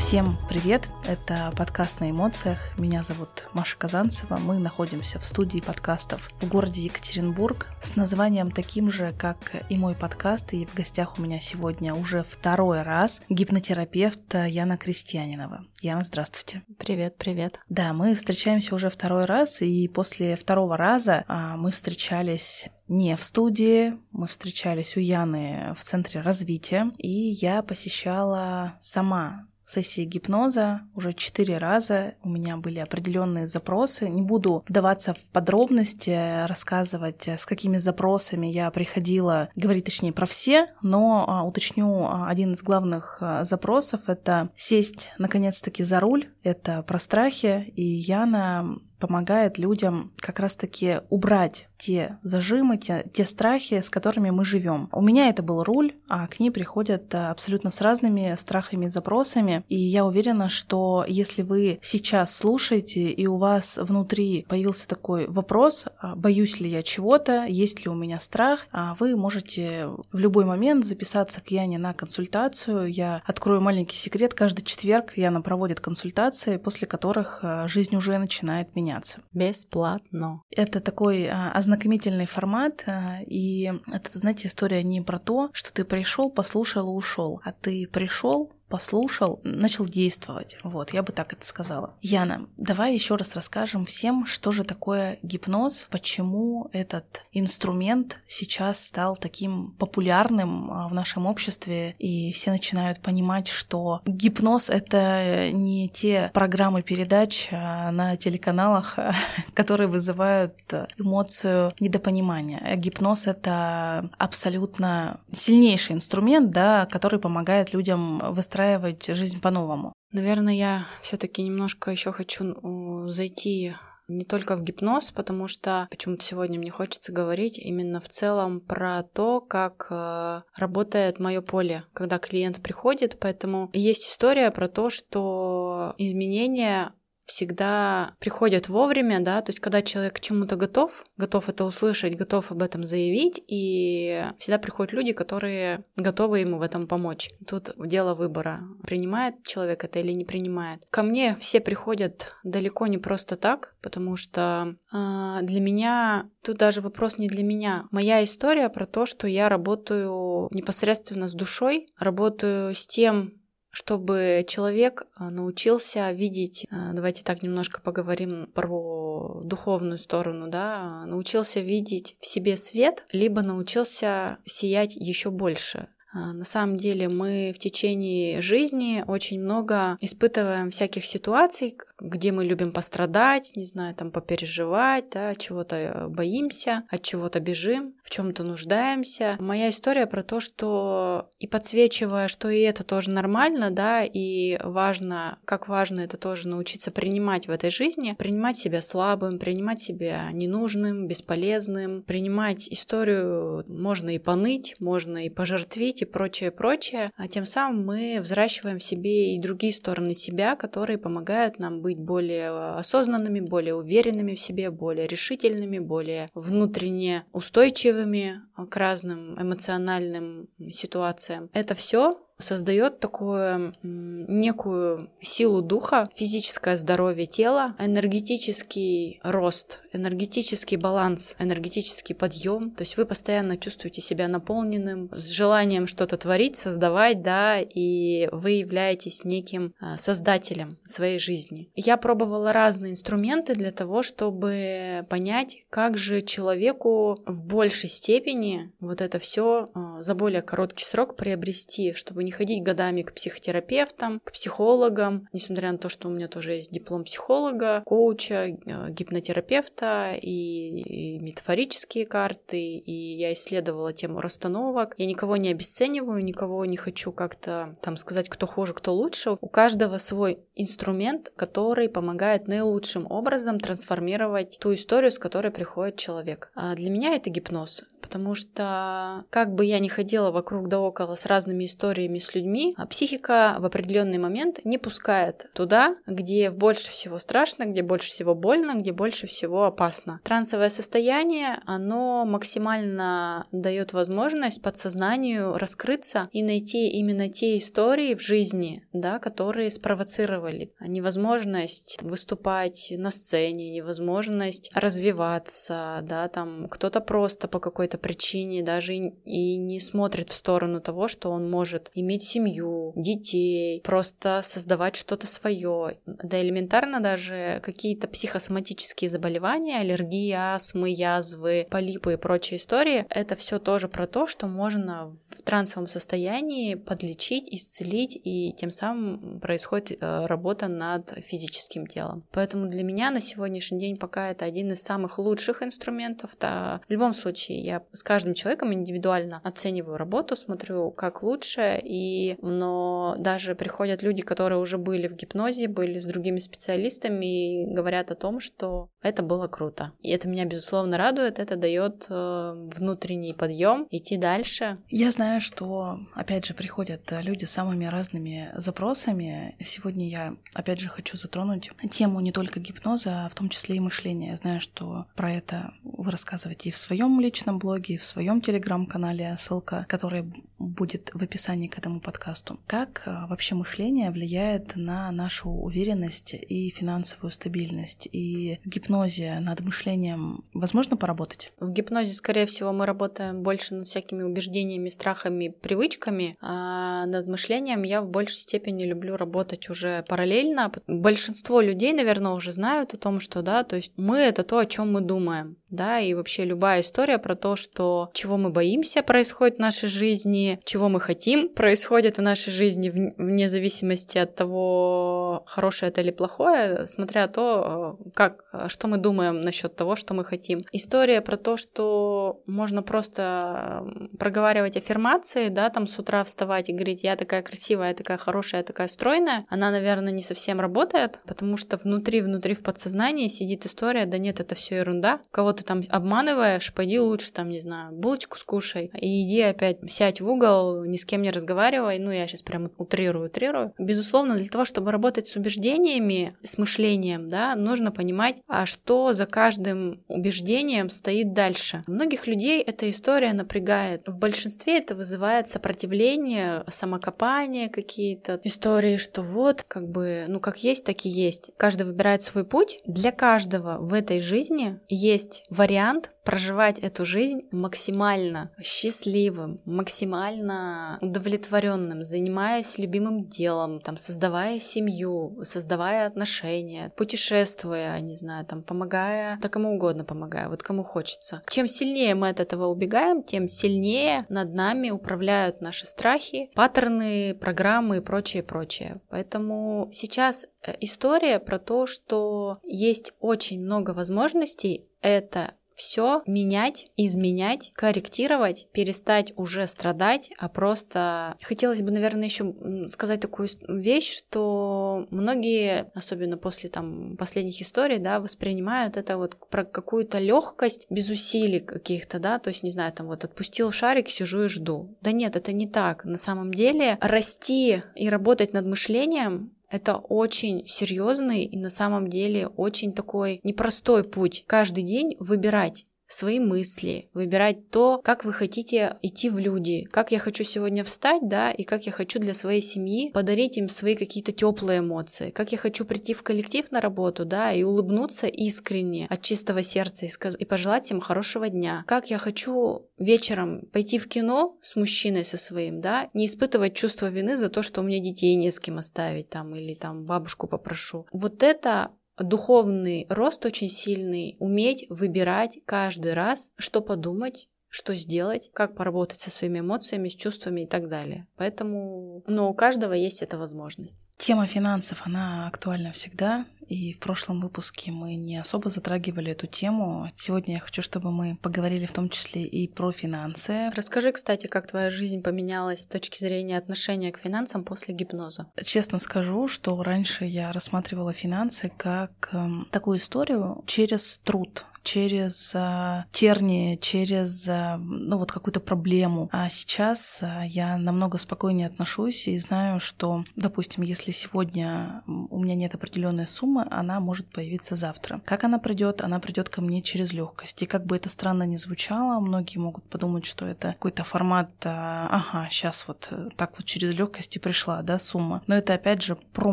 Всем привет! Это подкаст на эмоциях. Меня зовут Маша Казанцева. Мы находимся в студии подкастов в городе Екатеринбург с названием таким же, как и мой подкаст. И в гостях у меня сегодня уже второй раз гипнотерапевт Яна Крестьянинова. Яна, здравствуйте. Привет, привет. Да, мы встречаемся уже второй раз, и после второго раза а, мы встречались не в студии, мы встречались у Яны в центре развития, и я посещала сама сессии гипноза уже четыре раза. У меня были определенные запросы. Не буду вдаваться в подробности, рассказывать, с какими запросами я приходила, говорить точнее про все, но а, уточню а, один из главных а, запросов — это сесть наконец-таки за руль. Это про страхи, и Яна помогает людям как раз-таки убрать те зажимы, те, те страхи, с которыми мы живем. У меня это был руль, а к ней приходят абсолютно с разными страхами и запросами. И я уверена, что если вы сейчас слушаете, и у вас внутри появился такой вопрос, а боюсь ли я чего-то, есть ли у меня страх, а вы можете в любой момент записаться к Яне на консультацию. Я открою маленький секрет. Каждый четверг Яна проводит консультации, после которых жизнь уже начинает меняться меняться. Бесплатно. Это такой а, ознакомительный формат, а, и это, знаете, история не про то, что ты пришел, послушал и ушел, а ты пришел, послушал, начал действовать. Вот, я бы так это сказала. Яна, давай еще раз расскажем всем, что же такое гипноз, почему этот инструмент сейчас стал таким популярным а, в нашем обществе, и все начинают понимать, что гипноз — это не те программы передач а, на телеканалах, которые вызывают эмоцию недопонимания. Гипноз — это абсолютно сильнейший инструмент, да, который помогает людям выстраивать выстраивать жизнь по-новому. Наверное, я все-таки немножко еще хочу зайти не только в гипноз, потому что почему-то сегодня мне хочется говорить именно в целом про то, как э, работает мое поле, когда клиент приходит. Поэтому есть история про то, что изменения всегда приходят вовремя, да, то есть когда человек к чему-то готов, готов это услышать, готов об этом заявить, и всегда приходят люди, которые готовы ему в этом помочь. Тут дело выбора, принимает человек это или не принимает. Ко мне все приходят далеко не просто так, потому что э, для меня тут даже вопрос не для меня. Моя история про то, что я работаю непосредственно с душой, работаю с тем, чтобы человек а, научился видеть, а, давайте так немножко поговорим про духовную сторону, да, научился видеть в себе свет, либо научился сиять еще больше. А, на самом деле мы в течение жизни очень много испытываем всяких ситуаций, где мы любим пострадать, не знаю, там попереживать, да, чего-то э, боимся, от чего-то бежим, в чем-то нуждаемся. Моя история про то, что и подсвечивая, что и это тоже нормально, да, и важно, как важно это тоже научиться принимать в этой жизни, принимать себя слабым, принимать себя ненужным, бесполезным, принимать историю можно и поныть, можно и пожертвить и прочее, прочее, а тем самым мы взращиваем в себе и другие стороны себя, которые помогают нам быть быть более э, осознанными, более уверенными в себе, более решительными, более внутренне устойчивыми к разным эмоциональным ситуациям. Это все создает такую некую силу духа, физическое здоровье тела, энергетический рост, энергетический баланс, энергетический подъем. То есть вы постоянно чувствуете себя наполненным, с желанием что-то творить, создавать, да, и вы являетесь неким а, создателем своей жизни. Я пробовала разные инструменты для того, чтобы понять, как же человеку в большей степени вот это все а, за более короткий срок приобрести, чтобы не не ходить годами к психотерапевтам, к психологам, несмотря на то, что у меня тоже есть диплом психолога, коуча, э, гипнотерапевта и, и метафорические карты, и я исследовала тему расстановок. Я никого не обесцениваю, никого не хочу как-то там сказать, кто хуже, кто лучше. У каждого свой инструмент, который помогает наилучшим образом трансформировать ту историю, с которой приходит человек. А для меня это гипноз потому что как бы я ни ходила вокруг да около с разными историями с людьми, а психика в определенный момент не пускает туда, где больше всего страшно, где больше всего больно, где больше всего опасно. Трансовое состояние, оно максимально дает возможность подсознанию раскрыться и найти именно те истории в жизни, да, которые спровоцировали невозможность выступать на сцене, невозможность развиваться, да, там кто-то просто по какой-то причине даже и не смотрит в сторону того, что он может иметь семью, детей, просто создавать что-то свое. Да элементарно даже какие-то психосоматические заболевания, аллергии, астмы, язвы, полипы и прочие истории, это все тоже про то, что можно в трансовом состоянии подлечить, исцелить, и тем самым происходит э, работа над физическим телом. Поэтому для меня на сегодняшний день пока это один из самых лучших инструментов. Да, в любом случае, я с каждым человеком индивидуально оцениваю работу, смотрю, как лучше, и но даже приходят люди, которые уже были в гипнозе, были с другими специалистами и говорят о том, что это было круто. И это меня, безусловно, радует, это дает э, внутренний подъем идти дальше. Я знаю, что, опять же, приходят люди с самыми разными запросами. Сегодня я, опять же, хочу затронуть тему не только гипноза, а в том числе и мышления. Я знаю, что про это вы рассказываете и в своем личном блоге, и в своем телеграм-канале, ссылка, которая будет в описании к этому подкасту. Как а, вообще мышление влияет на нашу уверенность и финансовую стабильность? И в гипнозе над мышлением возможно поработать? В гипнозе, скорее всего, мы работаем больше над всякими убеждениями, страхами, привычками, а над мышлением я в большей степени люблю работать уже параллельно. Большинство людей, наверное, уже знают о том, что, да, то есть мы — это то, о чем мы думаем да, и вообще любая история про то, что чего мы боимся происходит в нашей жизни, чего мы хотим происходит в нашей жизни вне зависимости от того, хорошее это или плохое, смотря то, как, что мы думаем насчет того, что мы хотим. История про то, что можно просто проговаривать аффирмации, да, там с утра вставать и говорить, я такая красивая, я такая хорошая, я такая стройная, она, наверное, не совсем работает, потому что внутри-внутри в подсознании сидит история, да нет, это все ерунда, кого-то ты там обманываешь, пойди лучше там, не знаю, булочку скушай, и иди опять сядь в угол, ни с кем не разговаривай, ну я сейчас прям утрирую, утрирую. Безусловно, для того, чтобы работать с убеждениями, с мышлением, да, нужно понимать, а что за каждым убеждением стоит дальше. Многих людей эта история напрягает. В большинстве это вызывает сопротивление, самокопание какие-то истории, что вот, как бы, ну как есть, так и есть. Каждый выбирает свой путь. Для каждого в этой жизни есть вариант проживать эту жизнь максимально счастливым, максимально удовлетворенным, занимаясь любимым делом, там, создавая семью, создавая отношения, путешествуя, не знаю, там, помогая, да кому угодно помогая, вот кому хочется. Чем сильнее мы от этого убегаем, тем сильнее над нами управляют наши страхи, паттерны, программы и прочее, прочее. Поэтому сейчас э, история про то, что есть очень много возможностей это все менять, изменять, корректировать, перестать уже страдать, а просто хотелось бы, наверное, еще сказать такую вещь, что многие, особенно после там последних историй, да, воспринимают это вот про какую-то легкость без усилий каких-то, да, то есть не знаю, там вот отпустил шарик, сижу и жду. Да нет, это не так. На самом деле расти и работать над мышлением это очень серьезный и на самом деле очень такой непростой путь. Каждый день выбирать свои мысли, выбирать то, как вы хотите идти в люди, как я хочу сегодня встать, да, и как я хочу для своей семьи подарить им свои какие-то теплые эмоции, как я хочу прийти в коллектив на работу, да, и улыбнуться искренне от чистого сердца и, сказ- и пожелать им хорошего дня, как я хочу вечером пойти в кино с мужчиной со своим, да, не испытывать чувство вины за то, что у меня детей не с кем оставить там или там бабушку попрошу. Вот это духовный рост очень сильный, уметь выбирать каждый раз, что подумать, что сделать, как поработать со своими эмоциями, с чувствами и так далее. Поэтому, но у каждого есть эта возможность. Тема финансов, она актуальна всегда, и в прошлом выпуске мы не особо затрагивали эту тему. Сегодня я хочу, чтобы мы поговорили в том числе и про финансы. Расскажи, кстати, как твоя жизнь поменялась с точки зрения отношения к финансам после гипноза. Честно скажу, что раньше я рассматривала финансы как э, такую историю через труд, через э, тернии, через э, ну вот какую-то проблему. А сейчас э, я намного спокойнее отношусь и знаю, что, допустим, если сегодня у меня нет определенной суммы, она может появиться завтра. Как она придет? Она придет ко мне через легкость. И как бы это странно ни звучало, многие могут подумать, что это какой-то формат, ага, сейчас вот так вот через легкость и пришла, да, сумма. Но это опять же про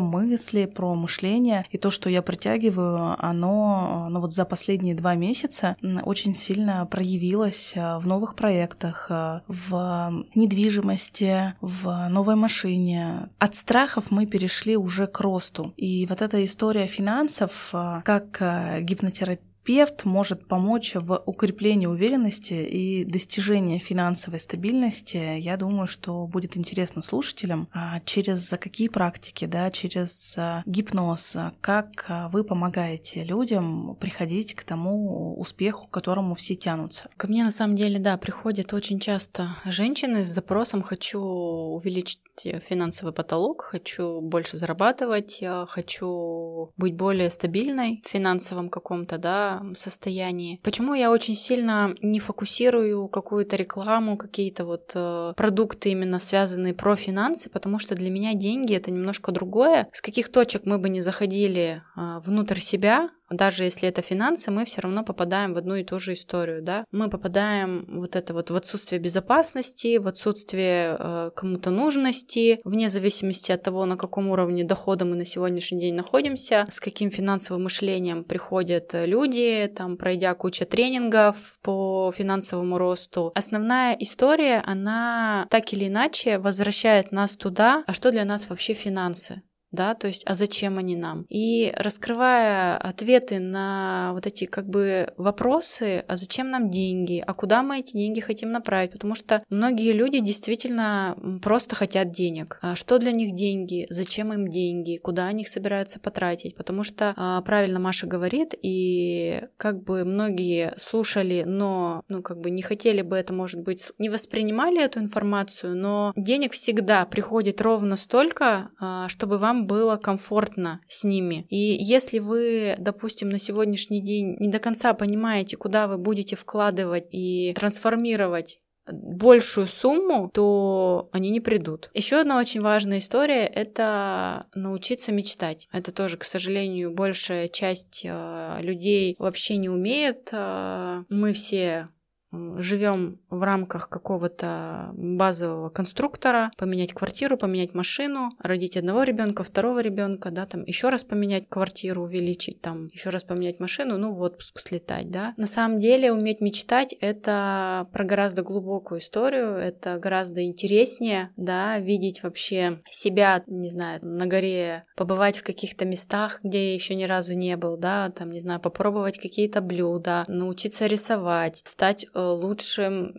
мысли, про мышление и то, что я притягиваю, оно, ну вот за последние два месяца очень сильно проявилось в новых проектах, в недвижимости, в новой машине. От страхов мы перешли уже к росту. И вот эта история финансов, как гипнотерапия, терапевт может помочь в укреплении уверенности и достижении финансовой стабильности. Я думаю, что будет интересно слушателям, а через какие практики, да, через а, гипноз, как а, вы помогаете людям приходить к тому успеху, к которому все тянутся. Ко мне на самом деле, да, приходят очень часто женщины с запросом «хочу увеличить финансовый потолок, хочу больше зарабатывать, хочу быть более стабильной в финансовом каком-то, да, состоянии. Почему я очень сильно не фокусирую какую-то рекламу, какие-то вот э, продукты именно связанные про финансы, потому что для меня деньги это немножко другое. С каких точек мы бы не заходили э, внутрь себя, даже если это финансы, мы все равно попадаем в одну и ту же историю, да. Мы попадаем вот это вот в отсутствие безопасности, в отсутствие э, кому-то нужности, вне зависимости от того, на каком уровне дохода мы на сегодняшний день находимся, с каким финансовым мышлением приходят люди, там, пройдя куча тренингов по финансовому росту. Основная история, она так или иначе возвращает нас туда, а что для нас вообще финансы? Да, то есть, а зачем они нам? И раскрывая ответы на вот эти как бы вопросы, а зачем нам деньги, а куда мы эти деньги хотим направить, потому что многие люди действительно просто хотят денег. А что для них деньги, зачем им деньги, куда они их собираются потратить, потому что а, правильно Маша говорит, и как бы многие слушали, но, ну, как бы не хотели бы это, может быть, не воспринимали эту информацию, но денег всегда приходит ровно столько, а, чтобы вам вам было комфортно с ними. И если вы, допустим, на сегодняшний день не до конца понимаете, куда вы будете вкладывать и трансформировать большую сумму, то они не придут. Еще одна очень важная история — это научиться мечтать. Это тоже, к сожалению, большая часть э, людей вообще не умеет. Э, мы все живем в рамках какого-то базового конструктора, поменять квартиру, поменять машину, родить одного ребенка, второго ребенка, да, там еще раз поменять квартиру, увеличить, там еще раз поменять машину, ну в отпуск слетать, да. На самом деле уметь мечтать это про гораздо глубокую историю, это гораздо интереснее, да, видеть вообще себя, не знаю, на горе, побывать в каких-то местах, где я еще ни разу не был, да, там, не знаю, попробовать какие-то блюда, научиться рисовать, стать лучшим,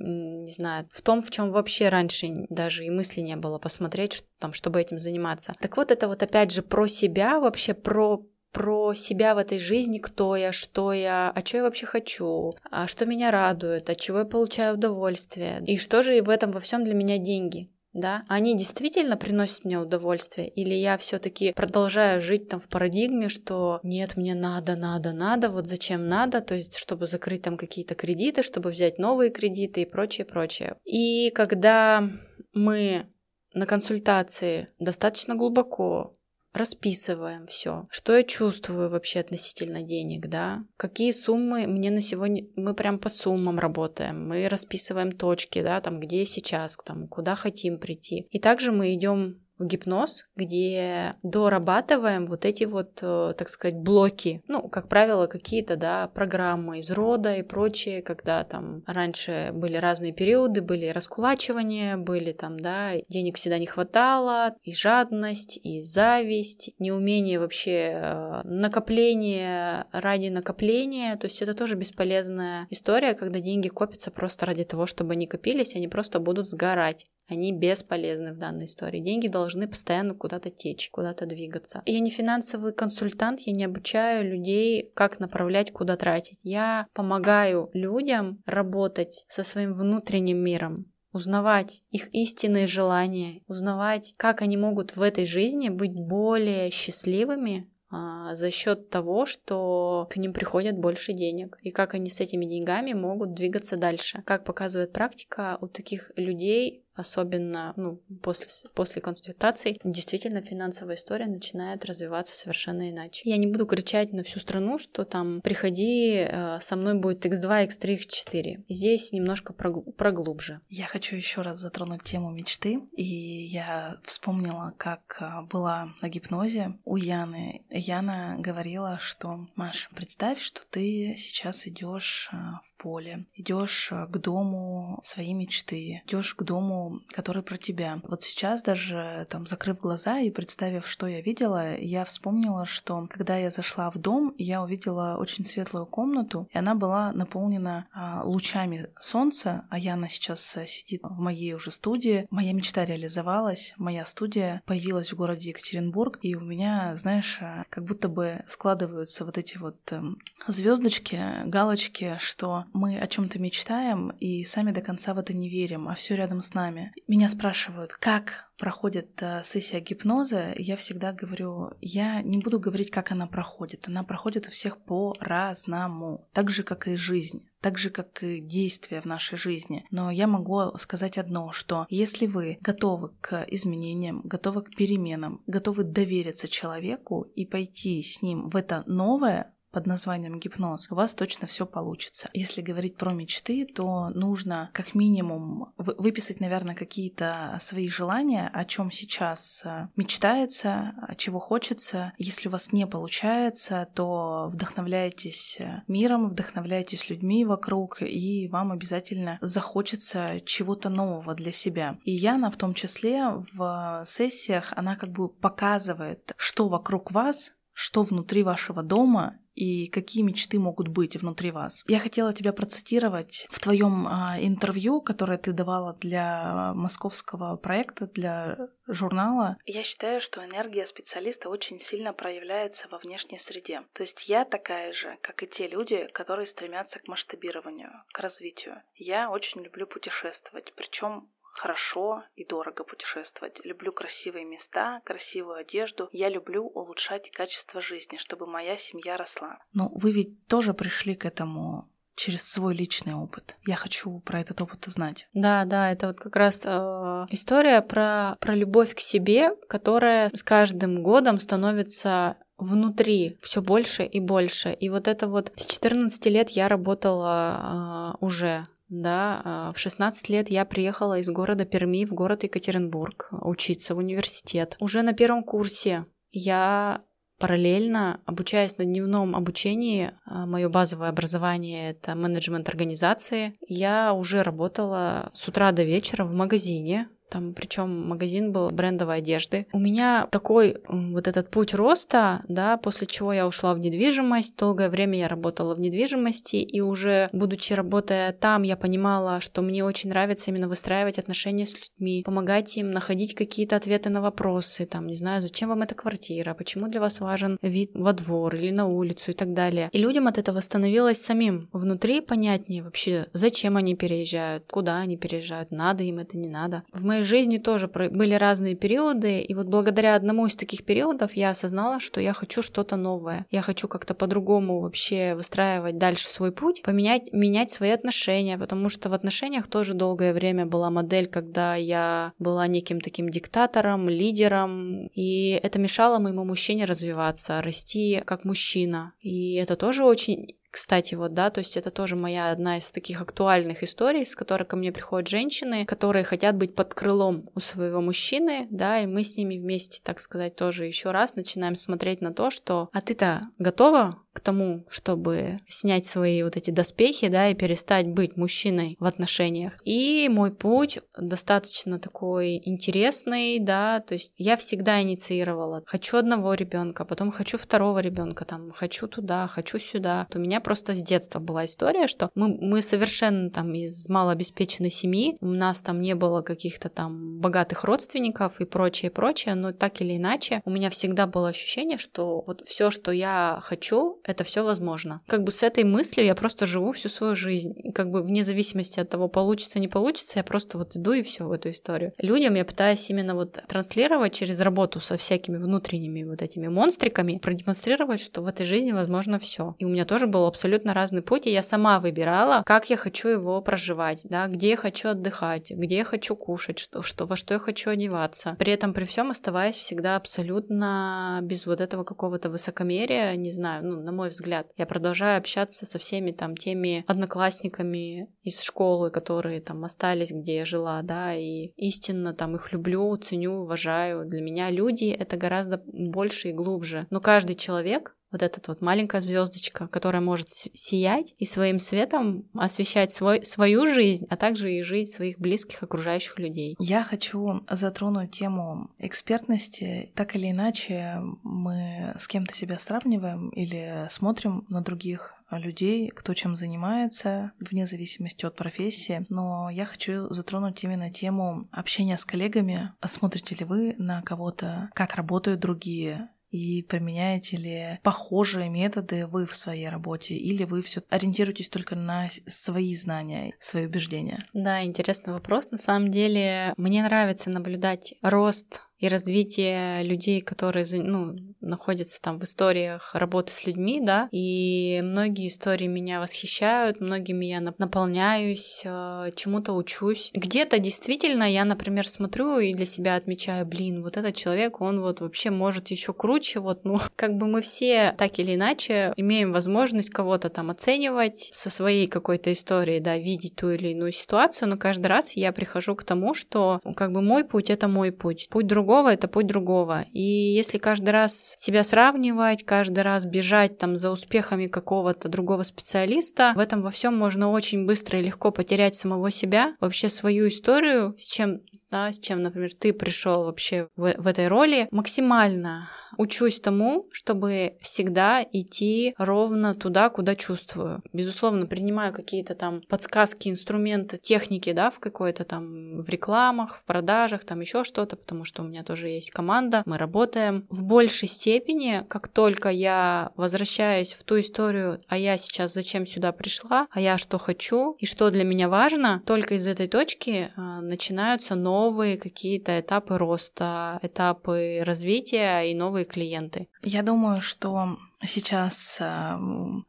не знаю, в том, в чем вообще раньше даже и мысли не было посмотреть, что, там, чтобы этим заниматься. Так вот, это вот опять же про себя, вообще про про себя в этой жизни, кто я, что я, а что я вообще хочу, а что меня радует, от чего я получаю удовольствие, и что же в этом во всем для меня деньги да, они действительно приносят мне удовольствие, или я все-таки продолжаю жить там в парадигме, что нет, мне надо, надо, надо, вот зачем надо, то есть чтобы закрыть там какие-то кредиты, чтобы взять новые кредиты и прочее, прочее. И когда мы на консультации достаточно глубоко расписываем все, что я чувствую вообще относительно денег, да, какие суммы мне на сегодня, мы прям по суммам работаем, мы расписываем точки, да, там, где сейчас, там, куда хотим прийти. И также мы идем в гипноз, где дорабатываем вот эти вот, э, так сказать, блоки. Ну, как правило, какие-то, да, программы из рода и прочее, когда там раньше были разные периоды, были раскулачивания, были там, да, денег всегда не хватало, и жадность, и зависть, неумение вообще э, накопление ради накопления, то есть это тоже бесполезная история, когда деньги копятся просто ради того, чтобы они копились, они просто будут сгорать они бесполезны в данной истории. Деньги должны постоянно куда-то течь, куда-то двигаться. Я не финансовый консультант, я не обучаю людей, как направлять, куда тратить. Я помогаю людям работать со своим внутренним миром, узнавать их истинные желания, узнавать, как они могут в этой жизни быть более счастливыми, а, за счет того, что к ним приходят больше денег, и как они с этими деньгами могут двигаться дальше. Как показывает практика, у таких людей особенно ну, после, после консультаций, действительно финансовая история начинает развиваться совершенно иначе. Я не буду кричать на всю страну, что там приходи, э, со мной будет x2, x3, x4. Здесь немножко прогл- проглубже. Я хочу еще раз затронуть тему мечты, и я вспомнила, как э, была на гипнозе у Яны. Яна говорила, что Маш, представь, что ты сейчас идешь э, в поле, идешь к дому своей мечты, идешь к дому который про тебя. Вот сейчас даже там закрыв глаза и представив, что я видела, я вспомнила, что когда я зашла в дом, я увидела очень светлую комнату, и она была наполнена а, лучами солнца, а Яна сейчас э, сидит в моей уже студии. Моя мечта реализовалась, моя студия появилась в городе Екатеринбург, и у меня, знаешь, э, как будто бы складываются вот эти вот эм, звездочки, галочки, что мы о чем-то мечтаем и сами до конца в это не верим, а все рядом с нами нами. Меня спрашивают, как проходит э, сессия гипноза, я всегда говорю, я не буду говорить, как она проходит. Она проходит у всех по-разному, так же, как и жизнь, так же, как и действия в нашей жизни. Но я могу сказать одно, что если вы готовы к изменениям, готовы к переменам, готовы довериться человеку и пойти с ним в это новое, под названием гипноз, у вас точно все получится. Если говорить про мечты, то нужно как минимум выписать, наверное, какие-то свои желания, о чем сейчас э, мечтается, чего хочется. Если у вас не получается, то вдохновляйтесь э, миром, вдохновляйтесь людьми вокруг, и вам обязательно захочется чего-то нового для себя. И Яна в том числе в сессиях, она как бы показывает, что вокруг вас, что внутри вашего дома и какие мечты могут быть внутри вас. Я хотела тебя процитировать в твоем а, интервью, которое ты давала для московского проекта, для журнала. Я считаю, что энергия специалиста очень сильно проявляется во внешней среде. То есть я такая же, как и те люди, которые стремятся к масштабированию, к развитию. Я очень люблю путешествовать, причем хорошо и дорого путешествовать. Люблю красивые места, красивую одежду. Я люблю улучшать качество жизни, чтобы моя семья росла. Но вы ведь тоже пришли к этому через свой личный опыт. Я хочу про этот опыт узнать. Да, да, это вот как раз э, история про, про любовь к себе, которая с каждым годом становится внутри все больше и больше. И вот это вот с 14 лет я работала э, уже да, а, в 16 лет я приехала из города Перми в город Екатеринбург учиться в университет. Уже на первом курсе я параллельно, обучаясь на дневном обучении, а, мое базовое образование это менеджмент организации, я уже работала с утра до вечера в магазине, там, причем магазин был брендовой одежды. У меня такой вот этот путь роста, да, после чего я ушла в недвижимость. Долгое время я работала в недвижимости, и уже будучи работая там, я понимала, что мне очень нравится именно выстраивать отношения с людьми, помогать им находить какие-то ответы на вопросы, там, не знаю, зачем вам эта квартира, почему для вас важен вид во двор или на улицу и так далее. И людям от этого становилось самим внутри понятнее вообще, зачем они переезжают, куда они переезжают, надо им это, не надо. В моей моей жизни тоже были разные периоды, и вот благодаря одному из таких периодов я осознала, что я хочу что-то новое. Я хочу как-то по-другому вообще выстраивать дальше свой путь, поменять, менять свои отношения, потому что в отношениях тоже долгое время была модель, когда я была неким таким диктатором, лидером, и это мешало моему мужчине развиваться, расти как мужчина. И это тоже очень кстати, вот, да, то есть это тоже моя одна из таких актуальных историй, с которой ко мне приходят женщины, которые хотят быть под крылом у своего мужчины, да, и мы с ними вместе, так сказать, тоже еще раз начинаем смотреть на то, что а ты-то готова к тому, чтобы снять свои вот эти доспехи, да, и перестать быть мужчиной в отношениях. И мой путь достаточно такой интересный, да, то есть я всегда инициировала. Хочу одного ребенка, потом хочу второго ребенка, там, хочу туда, хочу сюда. У меня просто с детства была история, что мы, мы совершенно там из малообеспеченной семьи, у нас там не было каких-то там богатых родственников и прочее, прочее, но так или иначе у меня всегда было ощущение, что вот все, что я хочу, это все возможно. Как бы с этой мыслью я просто живу всю свою жизнь. И как бы вне зависимости от того, получится, не получится, я просто вот иду и все в эту историю. Людям я пытаюсь именно вот транслировать через работу со всякими внутренними вот этими монстриками, продемонстрировать, что в этой жизни возможно все. И у меня тоже был абсолютно разный путь, и я сама выбирала, как я хочу его проживать, да, где я хочу отдыхать, где я хочу кушать, что, что, во что я хочу одеваться. При этом при всем оставаясь всегда абсолютно без вот этого какого-то высокомерия, не знаю, ну, на мой взгляд. Я продолжаю общаться со всеми там теми одноклассниками из школы, которые там остались, где я жила, да, и истинно там их люблю, ценю, уважаю. Для меня люди — это гораздо больше и глубже. Но каждый человек вот эта вот маленькая звездочка, которая может сиять и своим светом освещать свой, свою жизнь, а также и жизнь своих близких окружающих людей. Я хочу затронуть тему экспертности. Так или иначе, мы с кем-то себя сравниваем или смотрим на других людей, кто чем занимается, вне зависимости от профессии. Но я хочу затронуть именно тему общения с коллегами. Смотрите ли вы на кого-то, как работают другие, и применяете ли похожие методы вы в своей работе, или вы все ориентируетесь только на свои знания, свои убеждения? Да, интересный вопрос. На самом деле, мне нравится наблюдать рост и развитие людей, которые ну, находятся там в историях работы с людьми, да, и многие истории меня восхищают, многими я наполняюсь, э, чему-то учусь. Где-то действительно я, например, смотрю и для себя отмечаю, блин, вот этот человек, он вот вообще может еще круче, вот, ну, как бы мы все так или иначе имеем возможность кого-то там оценивать со своей какой-то историей, да, видеть ту или иную ситуацию, но каждый раз я прихожу к тому, что как бы мой путь — это мой путь, путь другого другого, это путь другого. И если каждый раз себя сравнивать, каждый раз бежать там за успехами какого-то другого специалиста, в этом во всем можно очень быстро и легко потерять самого себя, вообще свою историю, с чем да, с чем, например, ты пришел вообще в, в этой роли, максимально учусь тому, чтобы всегда идти ровно туда, куда чувствую. Безусловно, принимаю какие-то там подсказки, инструменты, техники, да, в какой-то там в рекламах, в продажах, там еще что-то, потому что у меня тоже есть команда, мы работаем. В большей степени, как только я возвращаюсь в ту историю, а я сейчас зачем сюда пришла, а я что хочу и что для меня важно, только из этой точки э, начинаются новые какие-то этапы роста, этапы развития и новые клиенты. Я думаю, что сейчас э,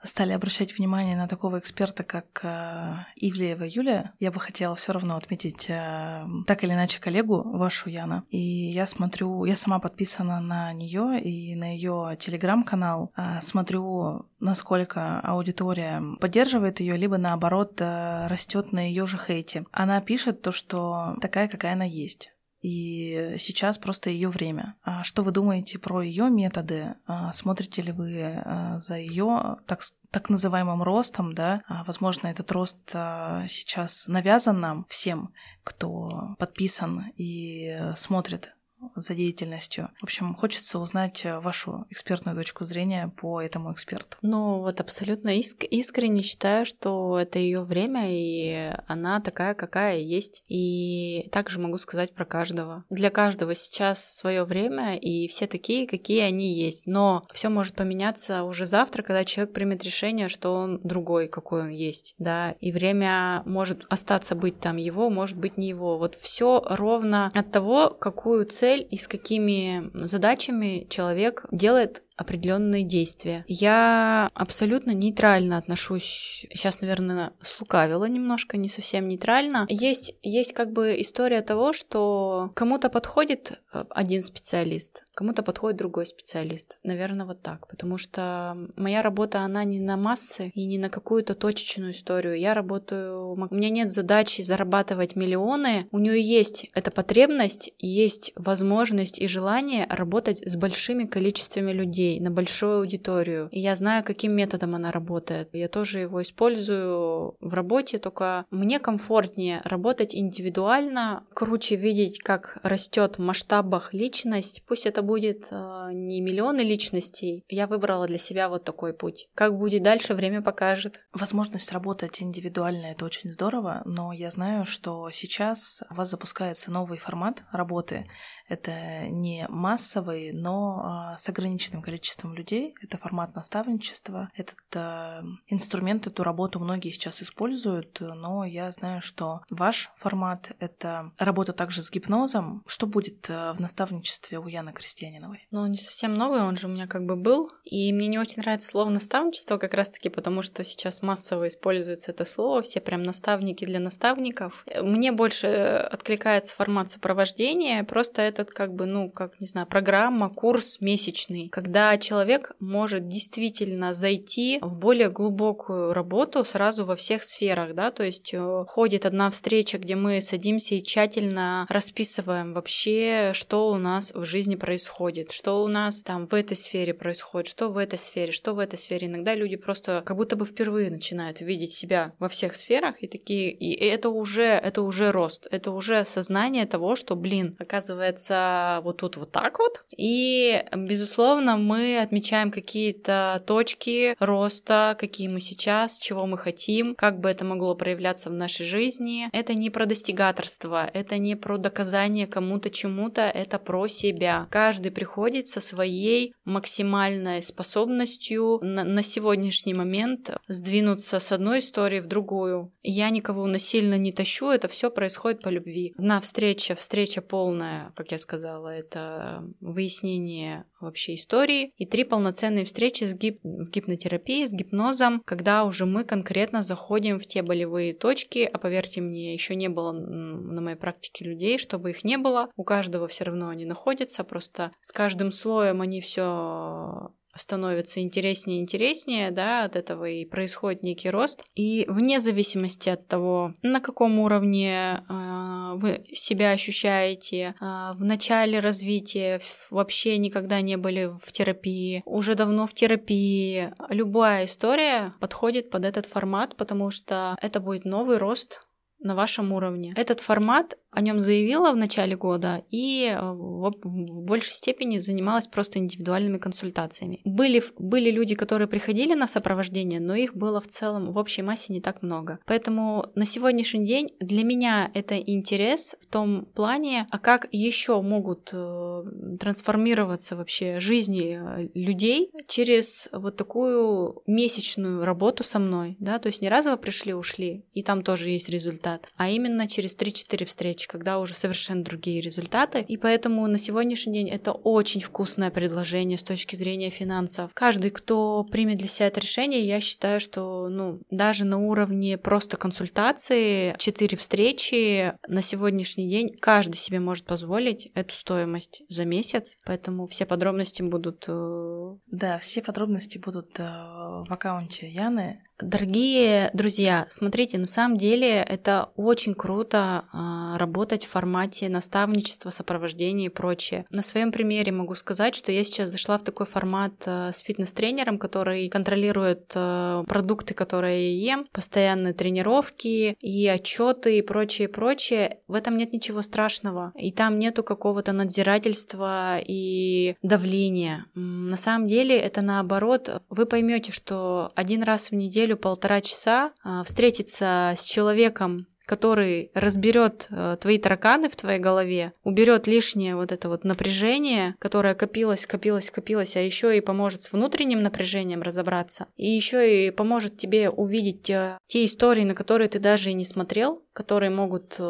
стали обращать внимание на такого эксперта, как э, Ивлеева Юлия. Я бы хотела все равно отметить э, так или иначе коллегу вашу Яна. И я смотрю, я сама подписана на нее и на ее телеграм-канал. Смотрю, насколько аудитория поддерживает ее, либо наоборот растет на ее же хейте. Она пишет то, что такая, какая она есть и сейчас просто ее время. А что вы думаете про ее методы? А смотрите ли вы а, за ее так, так называемым ростом, да? Возможно, этот рост сейчас навязан нам всем, кто подписан и смотрит за деятельностью. В общем, хочется узнать э, вашу экспертную точку зрения по этому эксперту. Ну, вот абсолютно иск- искренне считаю, что это ее время, и она такая, какая есть. И также могу сказать про каждого. Для каждого сейчас свое время, и все такие, какие они есть. Но все может поменяться уже завтра, когда человек примет решение, что он другой, какой он есть. Да, и время может остаться быть там его, может быть не его. Вот все ровно от того, какую цель цель и с какими задачами человек делает определенные действия. Я абсолютно нейтрально отношусь, сейчас, наверное, слукавила немножко, не совсем нейтрально. Есть, есть как бы история того, что кому-то подходит э, один специалист, кому-то подходит другой специалист. Наверное, вот так. Потому что моя работа, она не на массы и не на какую-то точечную историю. Я работаю... У меня нет задачи зарабатывать миллионы. У нее есть эта потребность, есть возможность и желание работать с большими количествами людей людей, на большую аудиторию. И я знаю, каким методом она работает. Я тоже его использую в работе, только мне комфортнее работать индивидуально, круче видеть, как растет в масштабах личность. Пусть это будет э, не миллионы личностей. Я выбрала для себя вот такой путь. Как будет дальше, время покажет. Возможность работать индивидуально это очень здорово, но я знаю, что сейчас у вас запускается новый формат работы. Это не массовый, но э, с ограниченным количеством количеством людей. Это формат наставничества. Этот э, инструмент, эту работу многие сейчас используют, но я знаю, что ваш формат — это работа также с гипнозом. Что будет э, в наставничестве у Яны Крестьяниновой? Ну, он не совсем новый, он же у меня как бы был. И мне не очень нравится слово наставничество как раз-таки, потому что сейчас массово используется это слово, все прям наставники для наставников. Мне больше откликается формат сопровождения, просто этот как бы, ну, как, не знаю, программа, курс месячный, когда человек может действительно зайти в более глубокую работу сразу во всех сферах, да, то есть э, ходит одна встреча, где мы садимся и тщательно расписываем вообще, что у нас в жизни происходит, что у нас там в этой сфере происходит, что в этой сфере, что в этой сфере. Иногда люди просто как будто бы впервые начинают видеть себя во всех сферах и такие, и это уже, это уже рост, это уже сознание того, что, блин, оказывается, вот тут вот так вот. И, безусловно, мы отмечаем какие-то точки роста, какие мы сейчас, чего мы хотим, как бы это могло проявляться в нашей жизни. Это не про достигаторство, это не про доказание кому-то чему-то, это про себя. Каждый приходит со своей максимальной способностью на, на сегодняшний момент сдвинуться с одной истории в другую. Я никого насильно не тащу, это все происходит по любви. Одна встреча, встреча полная, как я сказала, это выяснение вообще истории, и три полноценные встречи с гип... в гипнотерапии, с гипнозом, когда уже мы конкретно заходим в те болевые точки, а поверьте мне, еще не было на моей практике людей, чтобы их не было, у каждого все равно они находятся, просто с каждым слоем они все становится интереснее и интереснее, да, от этого и происходит некий рост. И вне зависимости от того, на каком уровне э, вы себя ощущаете, э, в начале развития вообще никогда не были в терапии, уже давно в терапии, любая история подходит под этот формат, потому что это будет новый рост на вашем уровне. Этот формат о нем заявила в начале года и э, в, в большей степени занималась просто индивидуальными консультациями. Были, были люди, которые приходили на сопровождение, но их было в целом в общей массе не так много. Поэтому на сегодняшний день для меня это интерес в том плане, а как еще могут э, трансформироваться вообще жизни э, людей через вот такую месячную работу со мной, да, то есть не разово пришли, ушли, и там тоже есть результат, а именно через 3-4 встречи встреч, когда уже совершенно другие результаты. И поэтому на сегодняшний день это очень вкусное предложение с точки зрения финансов. Каждый, кто примет для себя это решение, я считаю, что ну, даже на уровне просто консультации, четыре встречи на сегодняшний день каждый себе может позволить эту стоимость за месяц. Поэтому все подробности будут... Э, да, все подробности будут э, в аккаунте Яны. Дорогие друзья, смотрите, на самом деле это очень круто а, работать в формате наставничества, сопровождения и прочее. На своем примере могу сказать, что я сейчас зашла в такой формат а, с фитнес-тренером, который контролирует а, продукты, которые я ем, постоянные тренировки и отчеты и прочее, прочее. В этом нет ничего страшного. И там нету какого-то надзирательства и давления. На самом деле это наоборот. Вы поймете, что один раз в неделю неделю полтора часа а, встретиться с человеком, который разберет э, твои тараканы в твоей голове, уберет лишнее вот это вот напряжение, которое копилось, копилось, копилось, а еще и поможет с внутренним напряжением разобраться, и еще и поможет тебе увидеть э, те истории, на которые ты даже и не смотрел, которые могут э,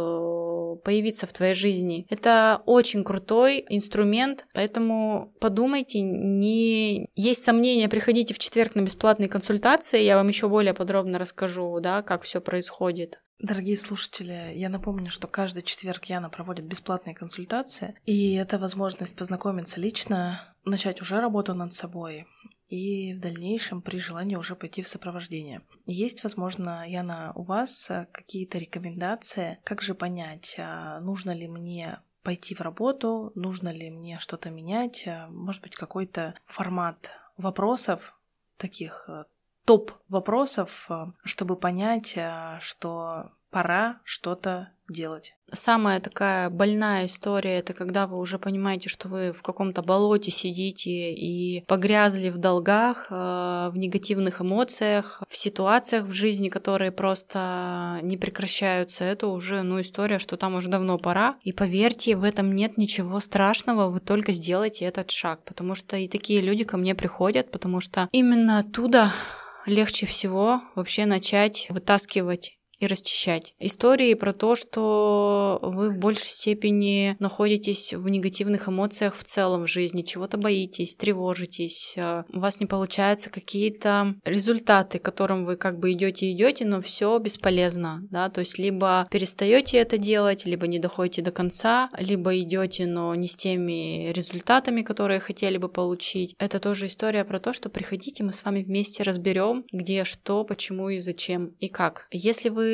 появиться в твоей жизни. Это очень крутой инструмент, поэтому подумайте, не есть сомнения, приходите в четверг на бесплатные консультации, я вам еще более подробно расскажу, да, как все происходит. Дорогие слушатели, я напомню, что каждый четверг Яна проводит бесплатные консультации, и это возможность познакомиться лично, начать уже работу над собой и в дальнейшем при желании уже пойти в сопровождение. Есть, возможно, Яна, у вас какие-то рекомендации, как же понять, а, нужно ли мне пойти в работу, нужно ли мне что-то менять, а, может быть, какой-то формат вопросов таких топ вопросов, э, чтобы понять, э, что пора что-то делать. Самая такая больная история это когда вы уже понимаете, что вы в каком-то болоте сидите и погрязли в долгах, э, в негативных эмоциях, в ситуациях в жизни, которые просто не прекращаются. Это уже ну, история, что там уже давно пора. И поверьте, в этом нет ничего страшного, вы только сделайте этот шаг. Потому что и такие люди ко мне приходят, потому что именно оттуда легче всего вообще начать вытаскивать и расчищать. Истории про то, что вы в большей степени находитесь в негативных эмоциях в целом в жизни, чего-то боитесь, тревожитесь, а, у вас не получаются какие-то результаты, к которым вы как бы идете идете, но все бесполезно, да, то есть либо перестаете это делать, либо не доходите до конца, либо идете, но не с теми результатами, которые хотели бы получить. Это тоже история про то, что приходите, мы с вами вместе разберем, где, что, почему и зачем и как. Если вы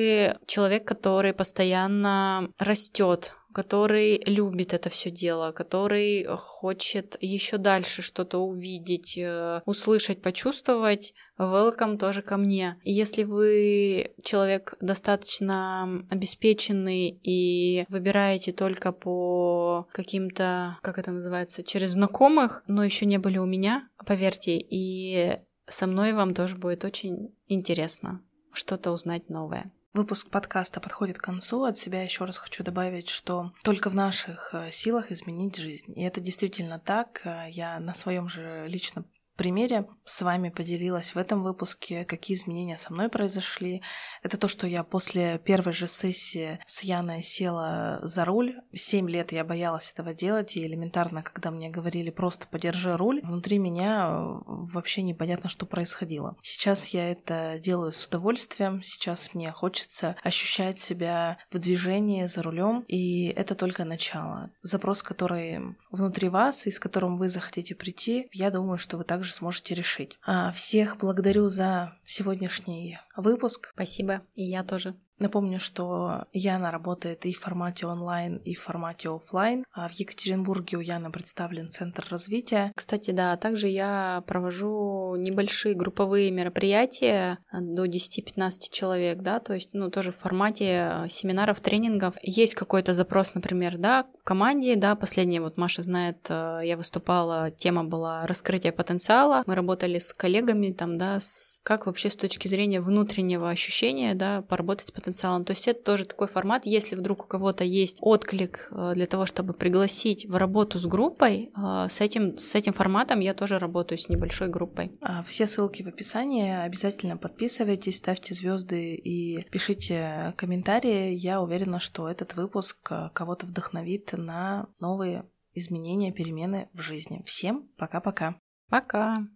человек, который постоянно растет, который любит это все дело, который хочет еще дальше что-то увидеть, э, услышать, почувствовать, welcome тоже ко мне. Если вы человек достаточно обеспеченный и выбираете только по каким-то, как это называется, через знакомых, но еще не были у меня, поверьте, и со мной вам тоже будет очень интересно что-то узнать новое. Выпуск подкаста подходит к концу. От себя еще раз хочу добавить, что только в наших э, силах изменить жизнь. И это действительно так. Э, я на своем же личном примере с вами поделилась в этом выпуске, какие изменения со мной произошли. Это то, что я после первой же сессии с Яной села за руль. Семь лет я боялась этого делать, и элементарно, когда мне говорили просто подержи руль, внутри меня э, вообще непонятно, что происходило. Сейчас я это делаю с удовольствием, сейчас мне хочется ощущать себя в движении за рулем, и это только начало. Запрос, который внутри вас и с которым вы захотите прийти, я думаю, что вы также также сможете решить. А всех благодарю за сегодняшний выпуск. Спасибо, и я тоже. Напомню, что Яна работает и в формате онлайн, и в формате офлайн. А в Екатеринбурге у Яны представлен Центр развития. Кстати, да, также я провожу небольшие групповые мероприятия до 10-15 человек, да, то есть, ну, тоже в формате семинаров, тренингов. Есть какой-то запрос, например, да, команде, да, последнее, вот Маша знает, э, я выступала, тема была раскрытие потенциала. Мы работали с коллегами там, да, с, как вообще с точки зрения внутреннего ощущения, да, поработать с потенциалом. То есть это тоже такой формат, если вдруг у кого-то есть отклик э, для того, чтобы пригласить в работу с группой, э, с этим, с этим форматом я тоже работаю с небольшой группой. А, все ссылки в описании. Обязательно подписывайтесь, ставьте звезды и пишите комментарии. Я уверена, что этот выпуск кого-то вдохновит на новые изменения, перемены в жизни. Всем пока-пока. Пока. -пока. пока.